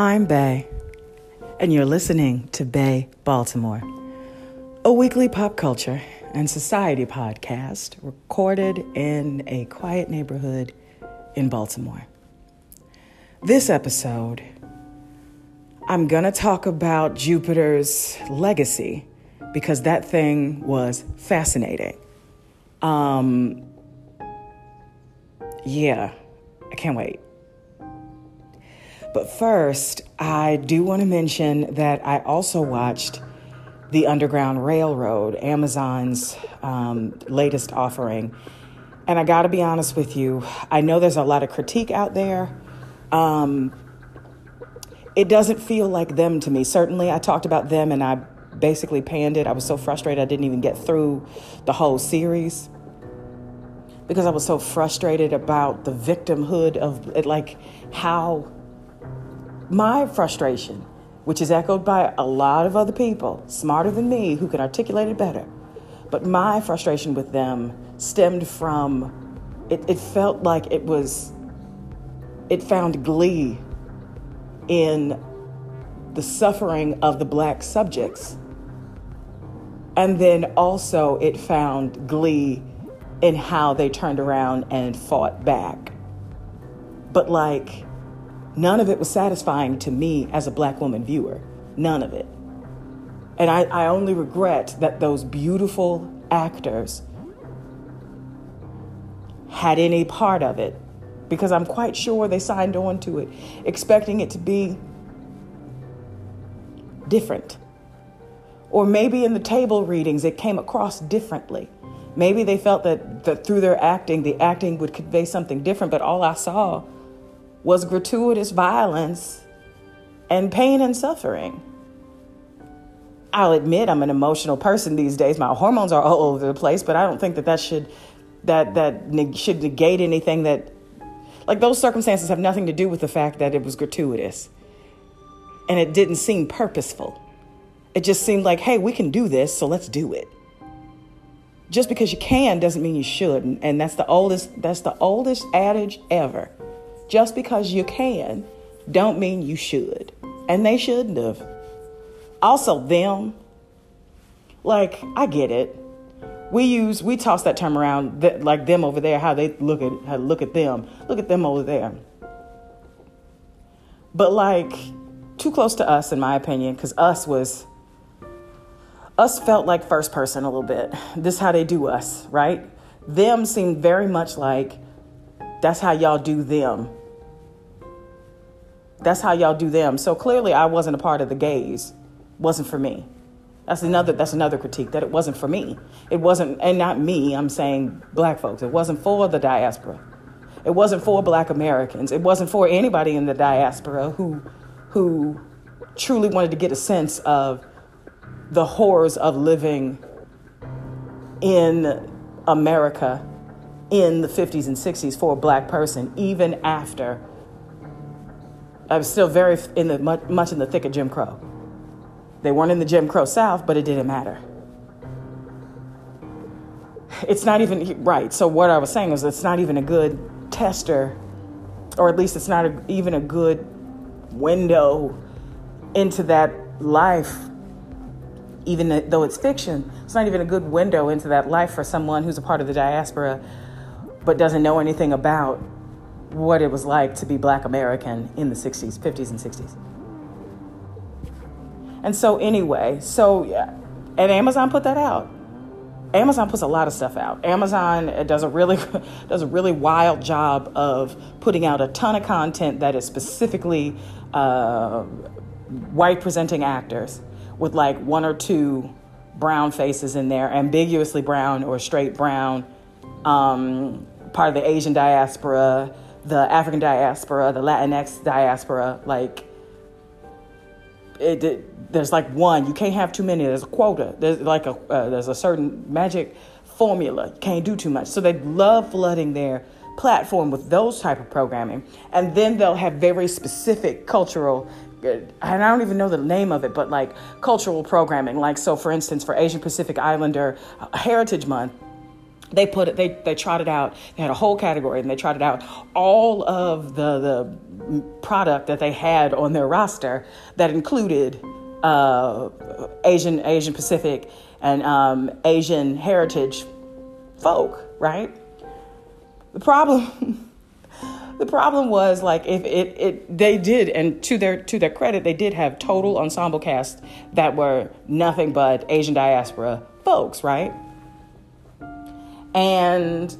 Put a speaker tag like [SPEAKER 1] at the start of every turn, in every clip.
[SPEAKER 1] I'm Bae, and you're listening to Bae Baltimore, a weekly pop culture and society podcast recorded in a quiet neighborhood in Baltimore. This episode, I'm going to talk about Jupiter's legacy because that thing was fascinating. Um, yeah, I can't wait. But first, I do want to mention that I also watched The Underground Railroad, Amazon's um, latest offering. And I got to be honest with you, I know there's a lot of critique out there. Um, it doesn't feel like them to me. Certainly, I talked about them and I basically panned it. I was so frustrated I didn't even get through the whole series because I was so frustrated about the victimhood of it, like how my frustration, which is echoed by a lot of other people smarter than me who can articulate it better, but my frustration with them stemmed from it, it felt like it was, it found glee in the suffering of the black subjects. And then also it found glee in how they turned around and fought back. But like, None of it was satisfying to me as a black woman viewer. None of it. And I, I only regret that those beautiful actors had any part of it because I'm quite sure they signed on to it expecting it to be different. Or maybe in the table readings it came across differently. Maybe they felt that, that through their acting, the acting would convey something different, but all I saw was gratuitous violence and pain and suffering. I'll admit I'm an emotional person these days. My hormones are all over the place, but I don't think that that should that that neg- should negate anything that like those circumstances have nothing to do with the fact that it was gratuitous. And it didn't seem purposeful. It just seemed like, "Hey, we can do this, so let's do it." Just because you can doesn't mean you should, and that's the oldest that's the oldest adage ever. Just because you can, don't mean you should. And they shouldn't have. Also, them, like, I get it. We use, we toss that term around, that, like them over there, how they look at, how look at them. Look at them over there. But like, too close to us, in my opinion, because us was, us felt like first person a little bit. This is how they do us, right? Them seemed very much like that's how y'all do them. That's how y'all do them. So clearly I wasn't a part of the gaze. Wasn't for me. That's another that's another critique that it wasn't for me. It wasn't and not me, I'm saying black folks. It wasn't for the diaspora. It wasn't for black Americans. It wasn't for anybody in the diaspora who who truly wanted to get a sense of the horrors of living in America in the 50s and 60s for a black person, even after I was still very in the much, much in the thick of Jim Crow. They weren't in the Jim Crow South, but it didn't matter. It's not even right. So what I was saying was, it's not even a good tester, or at least it's not a, even a good window into that life. Even though it's fiction, it's not even a good window into that life for someone who's a part of the diaspora, but doesn't know anything about what it was like to be black American in the 60s, 50s, and 60s. And so, anyway, so yeah, and Amazon put that out. Amazon puts a lot of stuff out. Amazon does a really does a really wild job of putting out a ton of content that is specifically uh, white presenting actors with like one or two brown faces in there, ambiguously brown or straight brown, um, part of the Asian diaspora, the African diaspora, the Latinx diaspora, like it, it, there's like one. You can't have too many. There's a quota. There's like a uh, there's a certain magic formula. You can't do too much. So they love flooding their platform with those type of programming, and then they'll have very specific cultural. Uh, and I don't even know the name of it, but like cultural programming. Like so, for instance, for Asian Pacific Islander Heritage Month, they put it they they trotted out they had a whole category and they trotted out all of the the product that they had on their roster that included uh, Asian Asian Pacific and um, Asian heritage folk, right? The problem the problem was like if it, it they did and to their to their credit they did have total ensemble cast that were nothing but Asian diaspora folks, right? And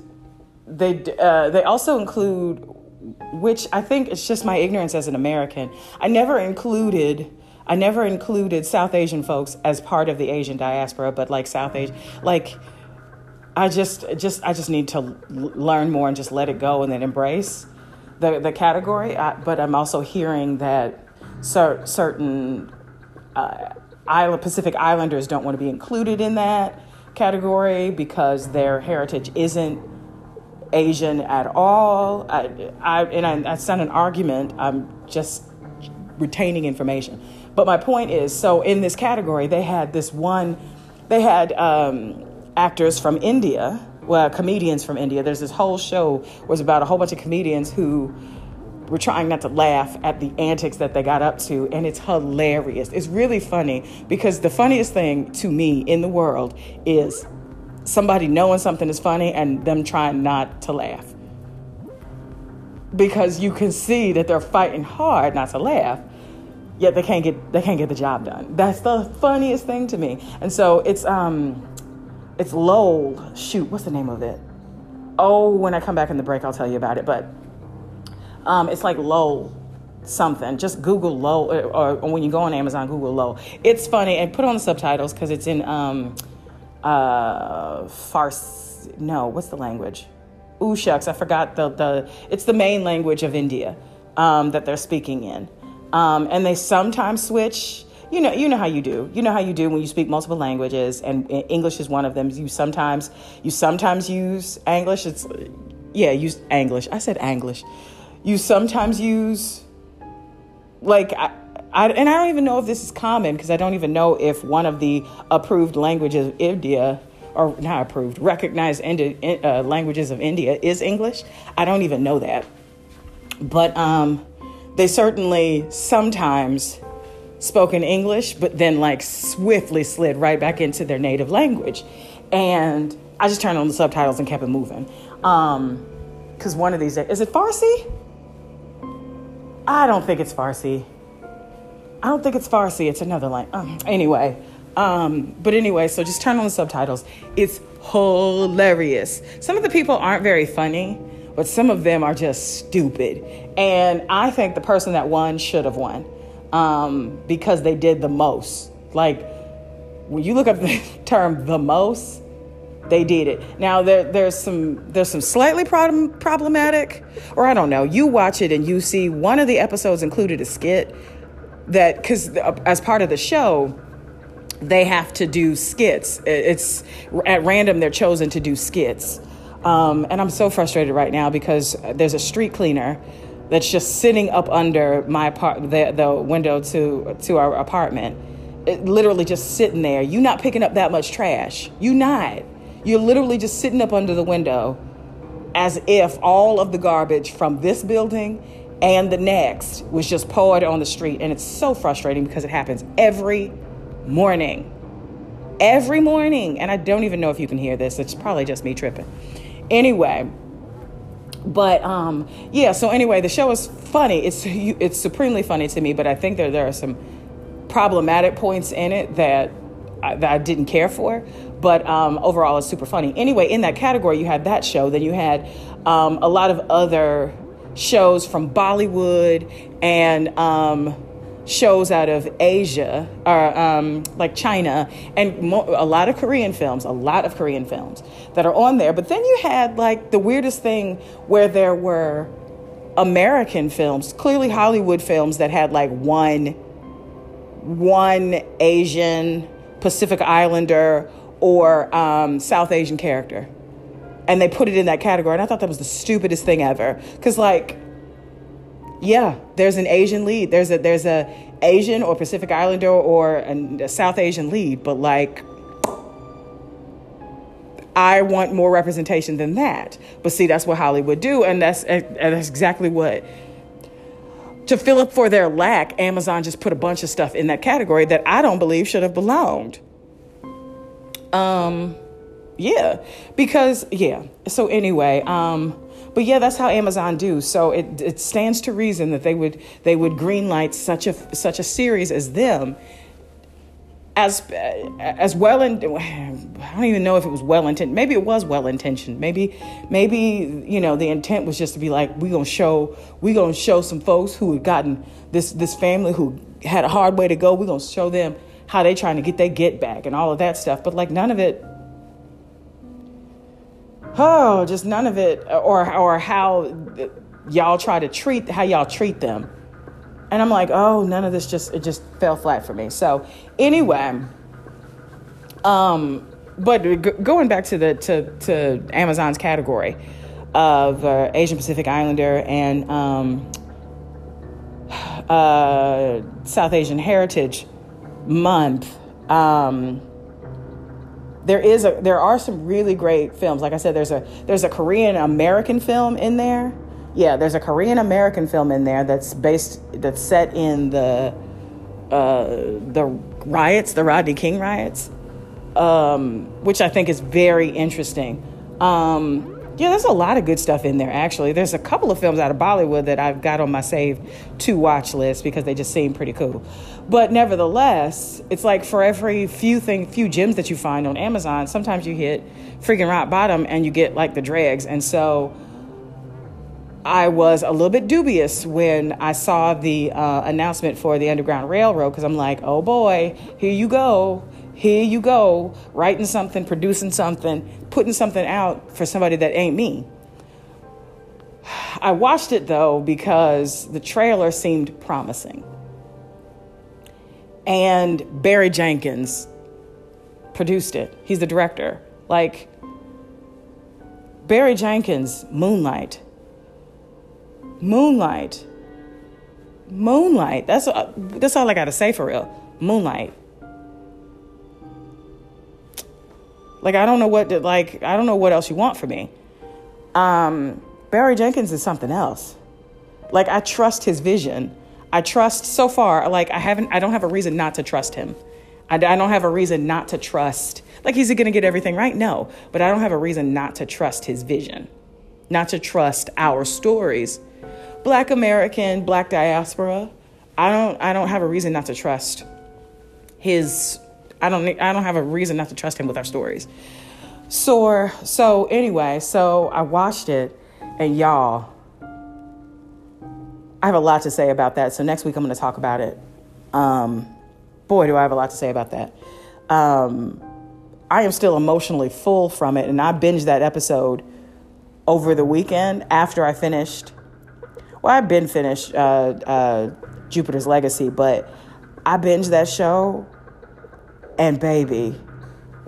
[SPEAKER 1] they uh, they also include which I think it's just my ignorance as an American. I never included I never included South Asian folks as part of the Asian diaspora, but like South Asian like I just just I just need to learn more and just let it go and then embrace the the category. I, but I'm also hearing that cer- certain uh, island Pacific Islanders don't want to be included in that category because their heritage isn't Asian at all. I, I and I, that's not an argument. I'm just retaining information. But my point is, so in this category, they had this one. They had um, actors from India, well, comedians from India. There's this whole show was about a whole bunch of comedians who were trying not to laugh at the antics that they got up to, and it's hilarious. It's really funny because the funniest thing to me in the world is somebody knowing something is funny and them trying not to laugh. Because you can see that they're fighting hard not to laugh, yet they can't get they can't get the job done. That's the funniest thing to me. And so it's um it's Lowell. Shoot, what's the name of it? Oh, when I come back in the break, I'll tell you about it. But um, it's like Lowell something. Just Google Low, or, or, when you go on Amazon, Google Low. It's funny and put on the subtitles because it's in um, uh, Farsi. No, what's the language? Ooh shucks, I forgot the the. It's the main language of India um, that they're speaking in, um, and they sometimes switch you know you know how you do you know how you do when you speak multiple languages and english is one of them you sometimes you sometimes use english it's yeah use english i said english you sometimes use like I, I, and I don't even know if this is common because I don't even know if one of the approved languages of India, or not approved, recognized Indi- uh, languages of India is English. I don't even know that. But um, they certainly sometimes spoke in English, but then like swiftly slid right back into their native language. And I just turned on the subtitles and kept it moving. Because um, one of these days, is it Farsi? I don't think it's Farsi. I don't think it's Farsi. It's another language. Um, anyway, um, but anyway, so just turn on the subtitles. It's hilarious. Some of the people aren't very funny, but some of them are just stupid. And I think the person that won should have won um, because they did the most. Like when you look up the term "the most," they did it. Now there, there's some there's some slightly problem, problematic, or I don't know. You watch it and you see one of the episodes included a skit that because as part of the show they have to do skits. It's at random they're chosen to do skits, um, and I'm so frustrated right now because there's a street cleaner that's just sitting up under my part the, the window to to our apartment it, literally just sitting there you not picking up that much trash you not you're literally just sitting up under the window as if all of the garbage from this building and the next was just poured on the street. And it's so frustrating because it happens every morning. Every morning. And i don't even know if you can hear this. It's probably just me tripping. Anyway but um, yeah, so anyway, the show is funny. It's it's supremely funny to me, but I think there there are some problematic points in it that I, that I didn't care for. But um, overall, it's super funny. Anyway, in that category, you had that show. Then you had um, a lot of other shows from Bollywood and um, shows out of Asia or um, like China and mo- a lot of Korean films, a lot of Korean films that are on there. But then you had like the weirdest thing where there were American films, clearly Hollywood films that had like one one Asian, Pacific Islander, or um, South Asian character. And they put it in that category. And I thought that was the stupidest thing ever. Because, like, yeah, there's an Asian lead. There's a there's a Asian or Pacific Islander or a, a South Asian lead, but like I want more representation than that. But see, that's what Hollywood do, and that's and that's exactly what. To fill up for their lack, Amazon just put a bunch of stuff in that category that I don't believe should have belonged. Um, yeah, because yeah. So anyway, um, but yeah, that's how Amazon do. So it it stands to reason that they would they would greenlight such a such a series as them as as well and I don't even know if it was well intentioned. Maybe it was well intentioned. Maybe maybe you know the intent was just to be like we gonna show we gonna show some folks who had gotten this this family who had a hard way to go. We gonna show them how they trying to get their get back and all of that stuff. But like none of it. Oh, just none of it, or or how y'all try to treat how y'all treat them and I'm like, oh, none of this just it just fell flat for me. So anyway, um, but g- going back to the to to Amazon's category of uh, Asian Pacific Islander and um, uh, South Asian Heritage Month. Um, there is a there are some really great films. Like I said, there's a there's a Korean American film in there yeah, there's a Korean American film in there that's based that's set in the uh, the riots, the Rodney King riots, um, which I think is very interesting. Um, yeah, there's a lot of good stuff in there. Actually, there's a couple of films out of Bollywood that I've got on my save to watch list because they just seem pretty cool. But nevertheless, it's like for every few thing, few gems that you find on Amazon, sometimes you hit freaking rock bottom and you get like the dregs. And so I was a little bit dubious when I saw the uh, announcement for the Underground Railroad because I'm like, oh boy, here you go. Here you go, writing something, producing something, putting something out for somebody that ain't me. I watched it though because the trailer seemed promising. And Barry Jenkins produced it. He's the director. Like, Barry Jenkins, Moonlight Moonlight. Moonlight. That's uh, that's all I gotta say for real. Moonlight. Like I don't know what to, like I don't know what else you want from me. Um, Barry Jenkins is something else. Like I trust his vision. I trust so far. Like I haven't. I don't have a reason not to trust him. I, I don't have a reason not to trust. Like he's going to get everything right? No, but I don't have a reason not to trust his vision, not to trust our stories black American, black diaspora, I don't I don't have a reason not to trust his I don't I don't have a reason not to trust him with our stories. So so anyway, so I watched it and y'all I have a lot to say about that. So next week I'm going to talk about it. Um, boy, do I have a lot to say about that. Um, I am still emotionally full from it, and I binged that episode over the weekend after I finished well, I've been finished uh, uh, Jupiter's Legacy, but I binged that show, and baby,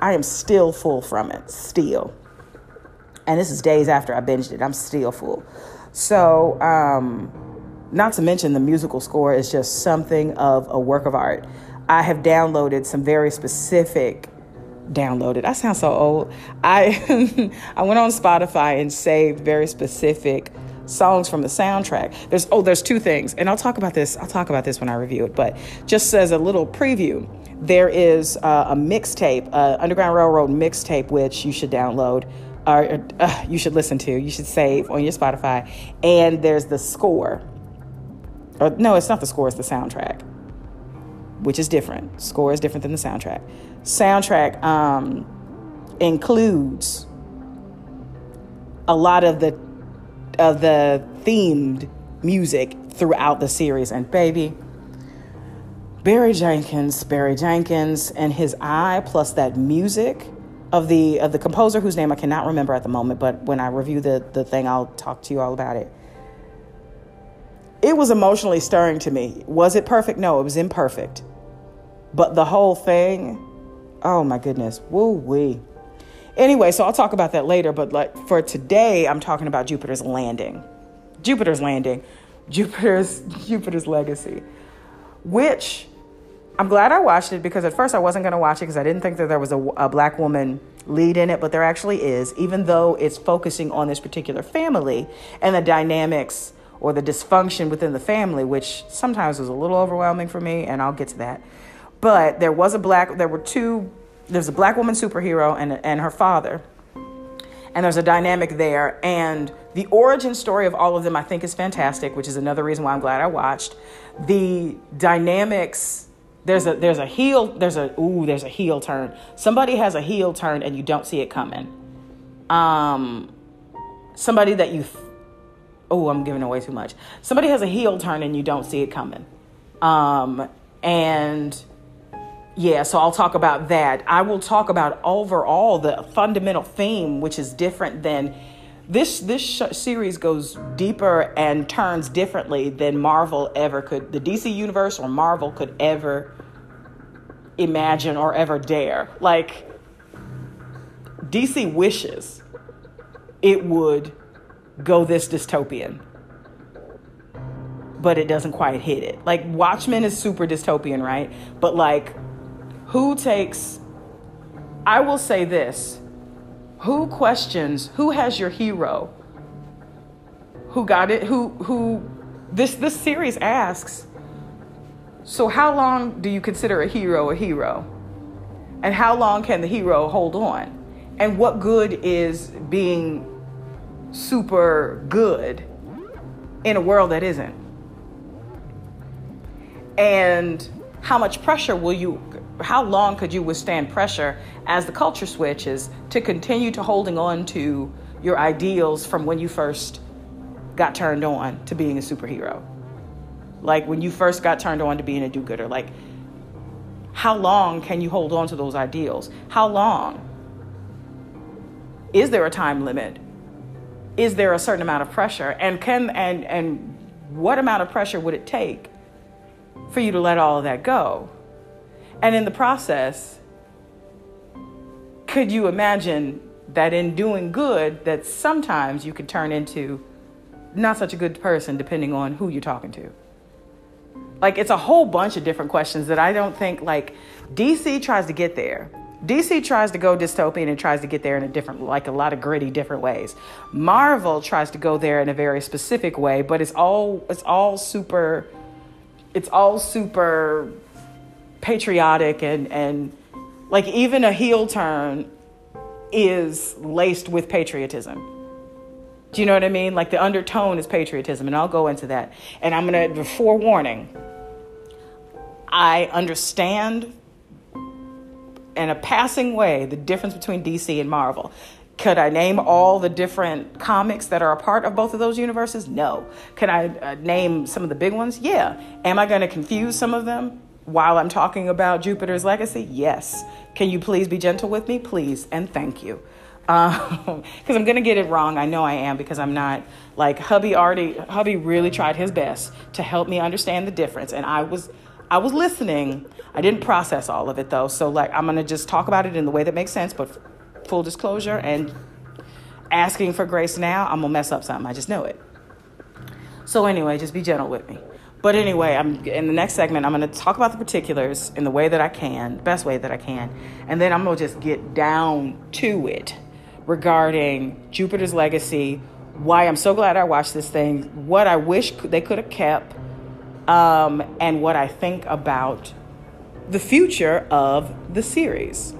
[SPEAKER 1] I am still full from it, still. And this is days after I binged it. I'm still full. So, um, not to mention the musical score is just something of a work of art. I have downloaded some very specific downloaded. I sound so old. I I went on Spotify and saved very specific songs from the soundtrack. There's oh, there's two things, and I'll talk about this. I'll talk about this when I review it. But just as a little preview, there is uh, a mixtape, uh, Underground Railroad mixtape, which you should download. Or uh, you should listen to. You should save on your Spotify. And there's the score. Or, no, it's not the score. It's the soundtrack, which is different. Score is different than the soundtrack. Soundtrack um, includes a lot of the of the themed music throughout the series. And baby, Barry Jenkins, Barry Jenkins, and his eye plus that music of the of the composer whose name I cannot remember at the moment, but when I review the the thing, I'll talk to you all about it. It was emotionally stirring to me. Was it perfect? No, it was imperfect. But the whole thing, oh my goodness, woo wee. Anyway, so I'll talk about that later, but like for today, I'm talking about Jupiter's landing. Jupiter's landing, Jupiter's Jupiter's legacy, which I'm glad I watched it because at first I wasn't going to watch it because I didn't think that there was a, a black woman lead in it, but there actually is, even though it's focusing on this particular family and the dynamics or the dysfunction within the family, which sometimes was a little overwhelming for me, and I'll get to that. But there was a black, there were two, there's a black woman superhero and, and her father. And there's a dynamic there. And the origin story of all of them, I think, is fantastic, which is another reason why I'm glad I watched. The dynamics there's a there's a heel there's a ooh there's a heel turn somebody has a heel turn and you don't see it coming um somebody that you oh i'm giving away too much somebody has a heel turn and you don't see it coming um and yeah so i'll talk about that i will talk about overall the fundamental theme which is different than this this sh- series goes deeper and turns differently than Marvel ever could. The DC universe or Marvel could ever imagine or ever dare. Like DC wishes it would go this dystopian. But it doesn't quite hit it. Like Watchmen is super dystopian, right? But like who takes I will say this who questions who has your hero? Who got it? Who who this this series asks so how long do you consider a hero a hero? And how long can the hero hold on? And what good is being super good in a world that isn't? And how much pressure will you how long could you withstand pressure as the culture switches to continue to holding on to your ideals from when you first got turned on to being a superhero? Like when you first got turned on to being a do gooder, like how long can you hold on to those ideals? How long? Is there a time limit? Is there a certain amount of pressure? And can and and what amount of pressure would it take for you to let all of that go? And in the process, could you imagine that in doing good, that sometimes you could turn into not such a good person depending on who you're talking to? Like it's a whole bunch of different questions that I don't think like DC tries to get there. DC tries to go dystopian and tries to get there in a different, like a lot of gritty different ways. Marvel tries to go there in a very specific way, but it's all it's all super, it's all super patriotic and and like even a heel turn is laced with patriotism. Do you know what I mean? Like the undertone is patriotism, and I'll go into that. And I'm gonna forewarning. I understand in a passing way the difference between DC and Marvel. Could I name all the different comics that are a part of both of those universes? No. Can I uh, name some of the big ones? Yeah. Am I going to confuse some of them while I'm talking about Jupiter's legacy? Yes. Can you please be gentle with me? Please and thank you. Because um, I'm going to get it wrong. I know I am because I'm not like hubby already, hubby really tried his best to help me understand the difference. And I was I was listening. I didn't process all of it though. So like I'm going to just talk about it in the way that makes sense, but full disclosure and asking for grace now, I'm going to mess up something. I just know it. So anyway, just be gentle with me. But anyway, I'm in the next segment. I'm going to talk about the particulars in the way that I can, best way that I can, and then I'm going to just get down to it regarding Jupiter's legacy, why I'm so glad I watched this thing, what I wish they could have kept, um, and what I think about the future of the series.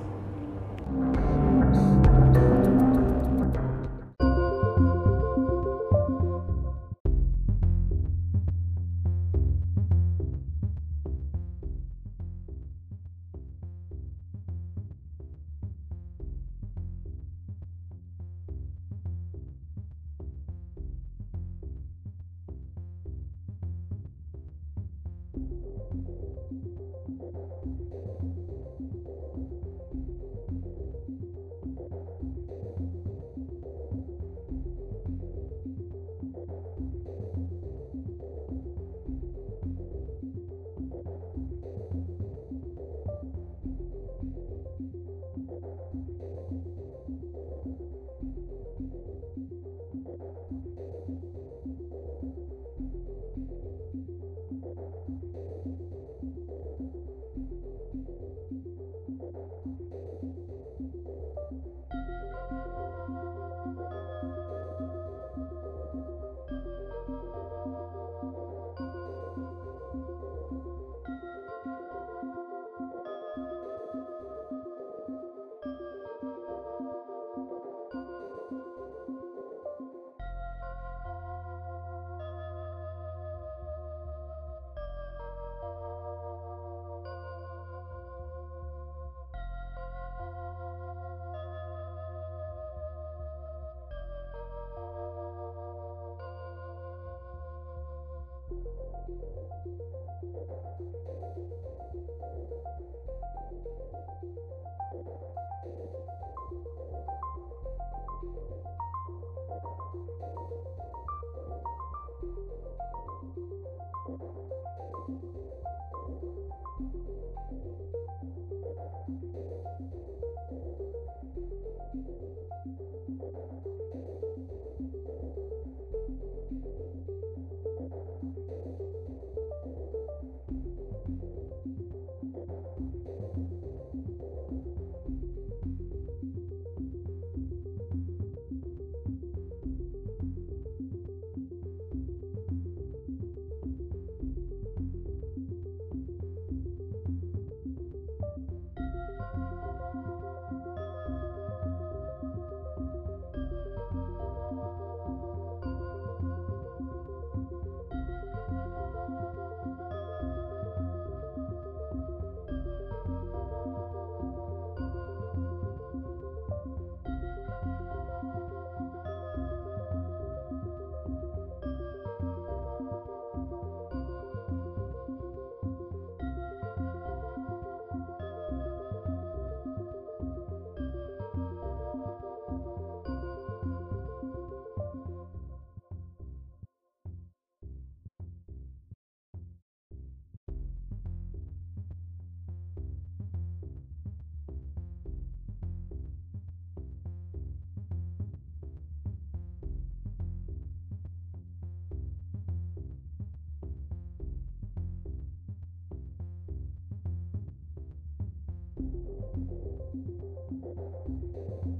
[SPEAKER 2] Thank you.
[SPEAKER 1] Thank you.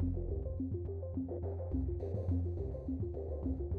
[SPEAKER 1] Thank you.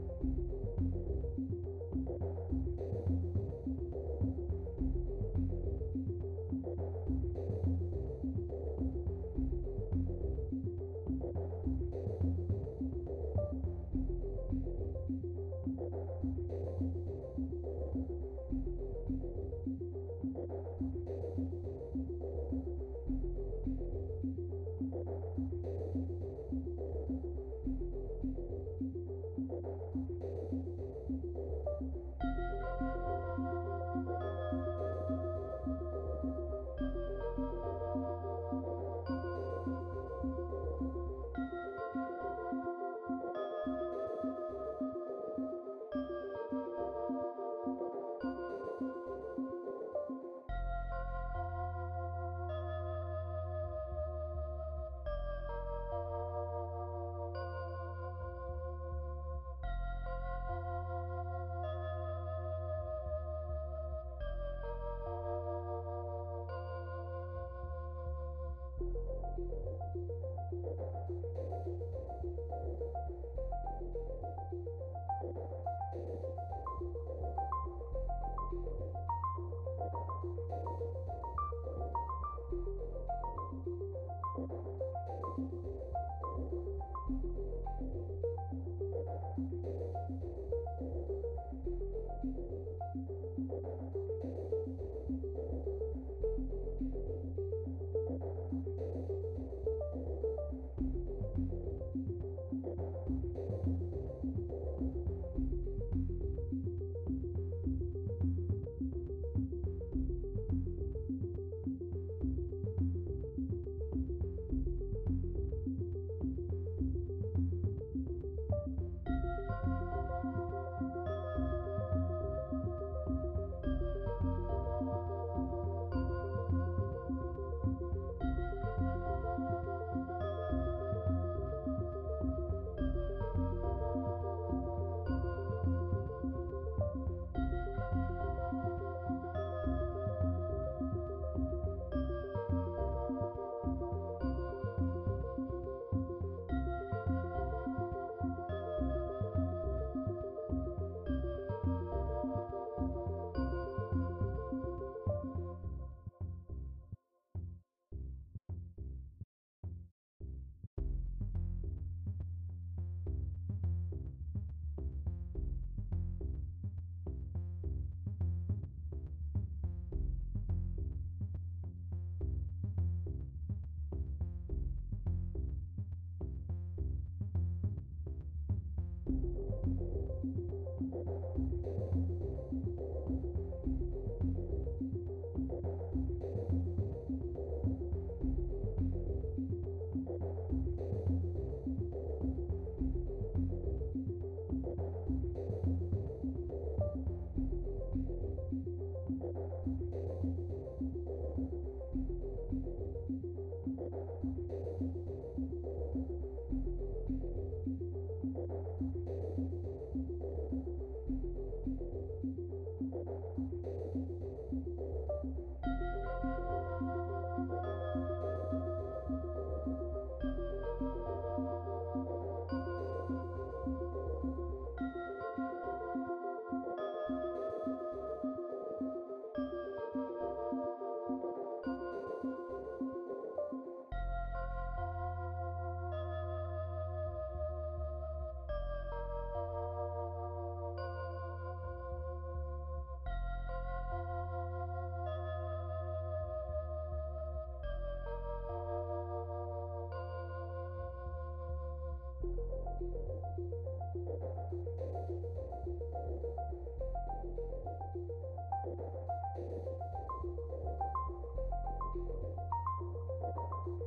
[SPEAKER 1] Thank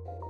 [SPEAKER 1] you.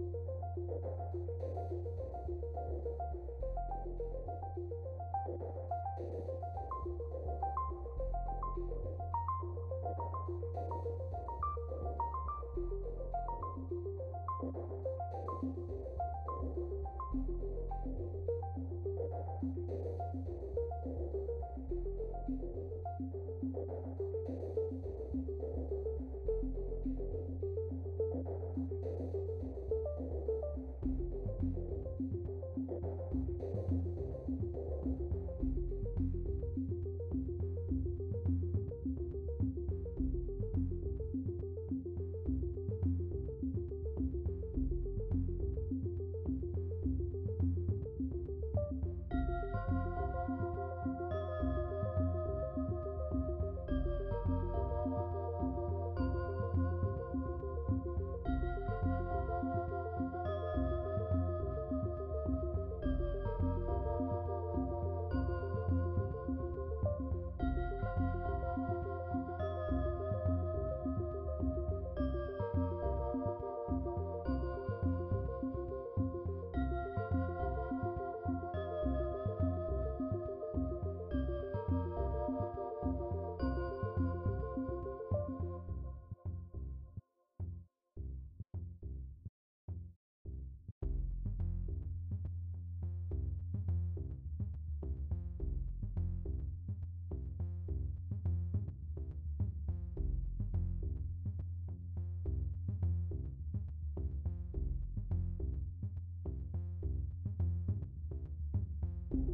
[SPEAKER 1] Thank you.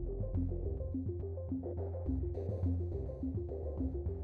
[SPEAKER 1] Thank you.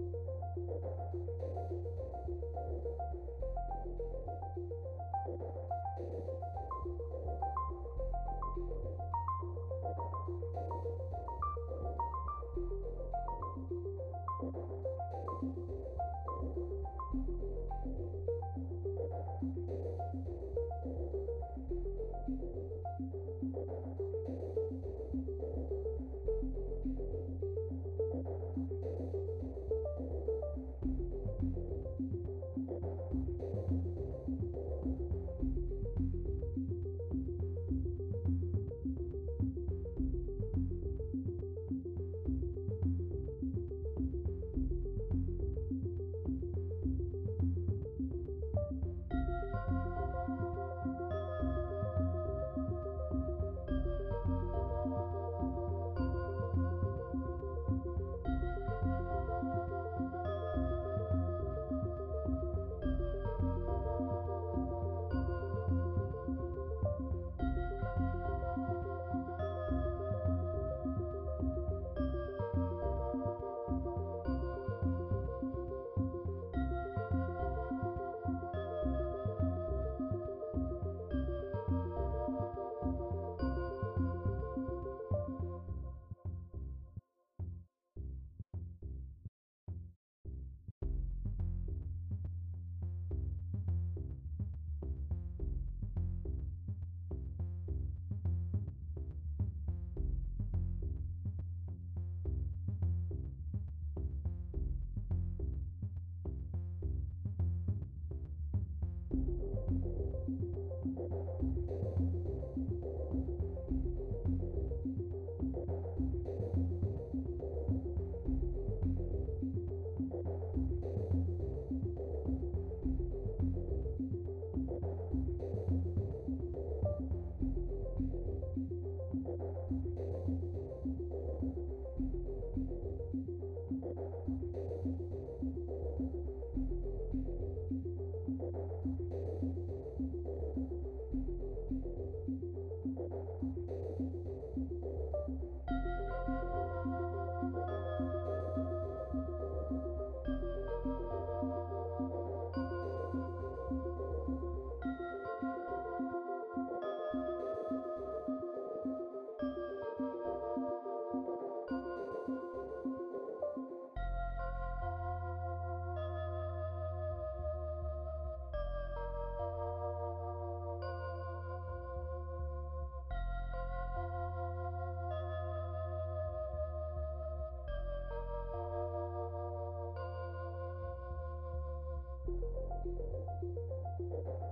[SPEAKER 1] You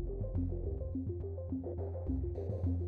[SPEAKER 1] Thank you.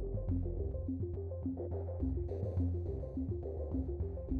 [SPEAKER 1] Thank you.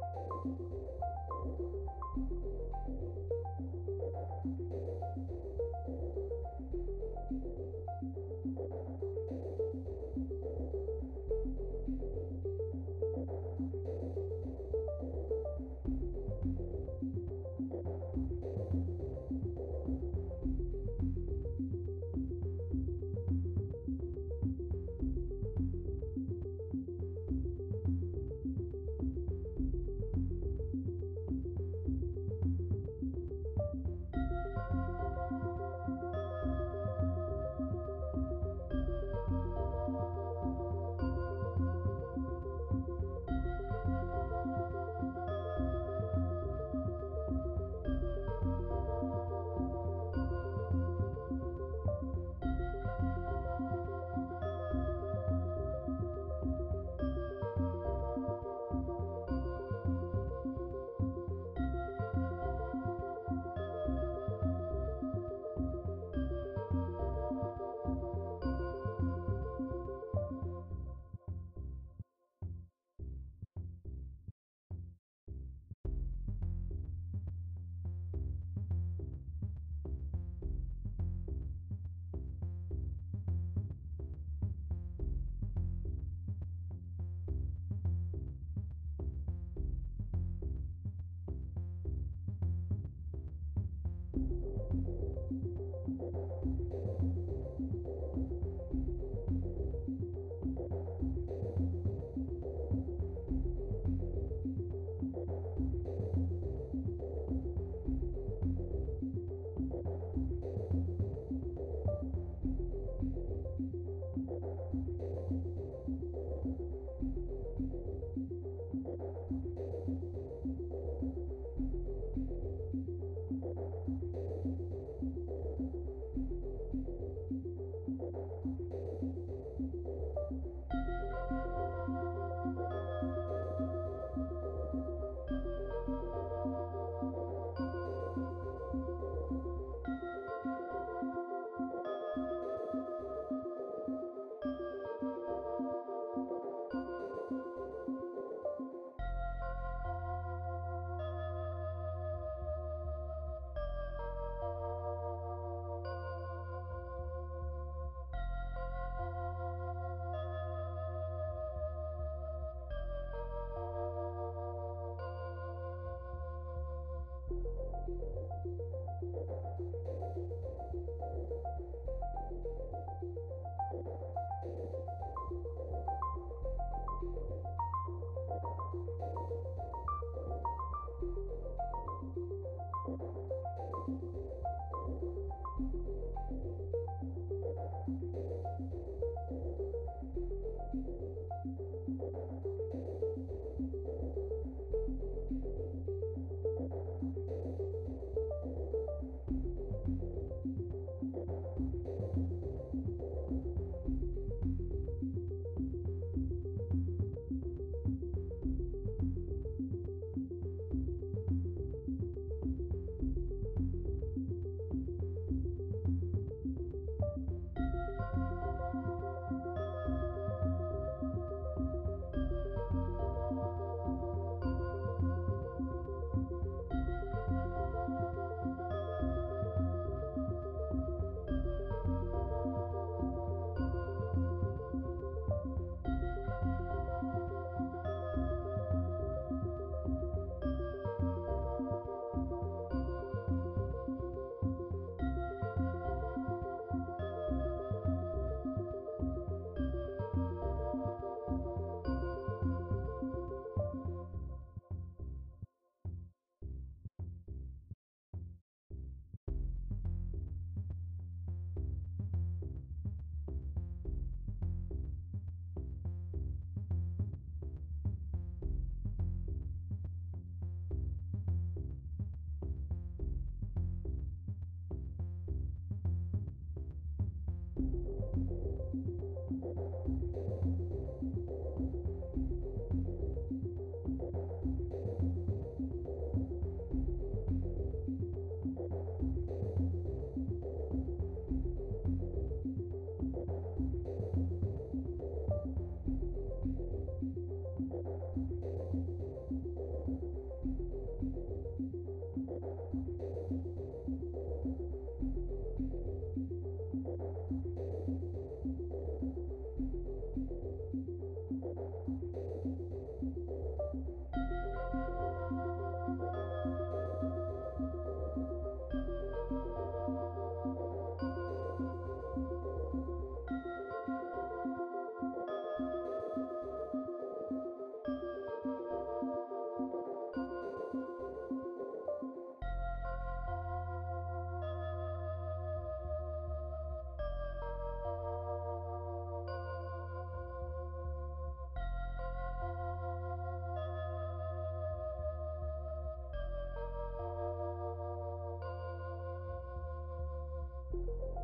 [SPEAKER 1] Thank you. Thank
[SPEAKER 2] you.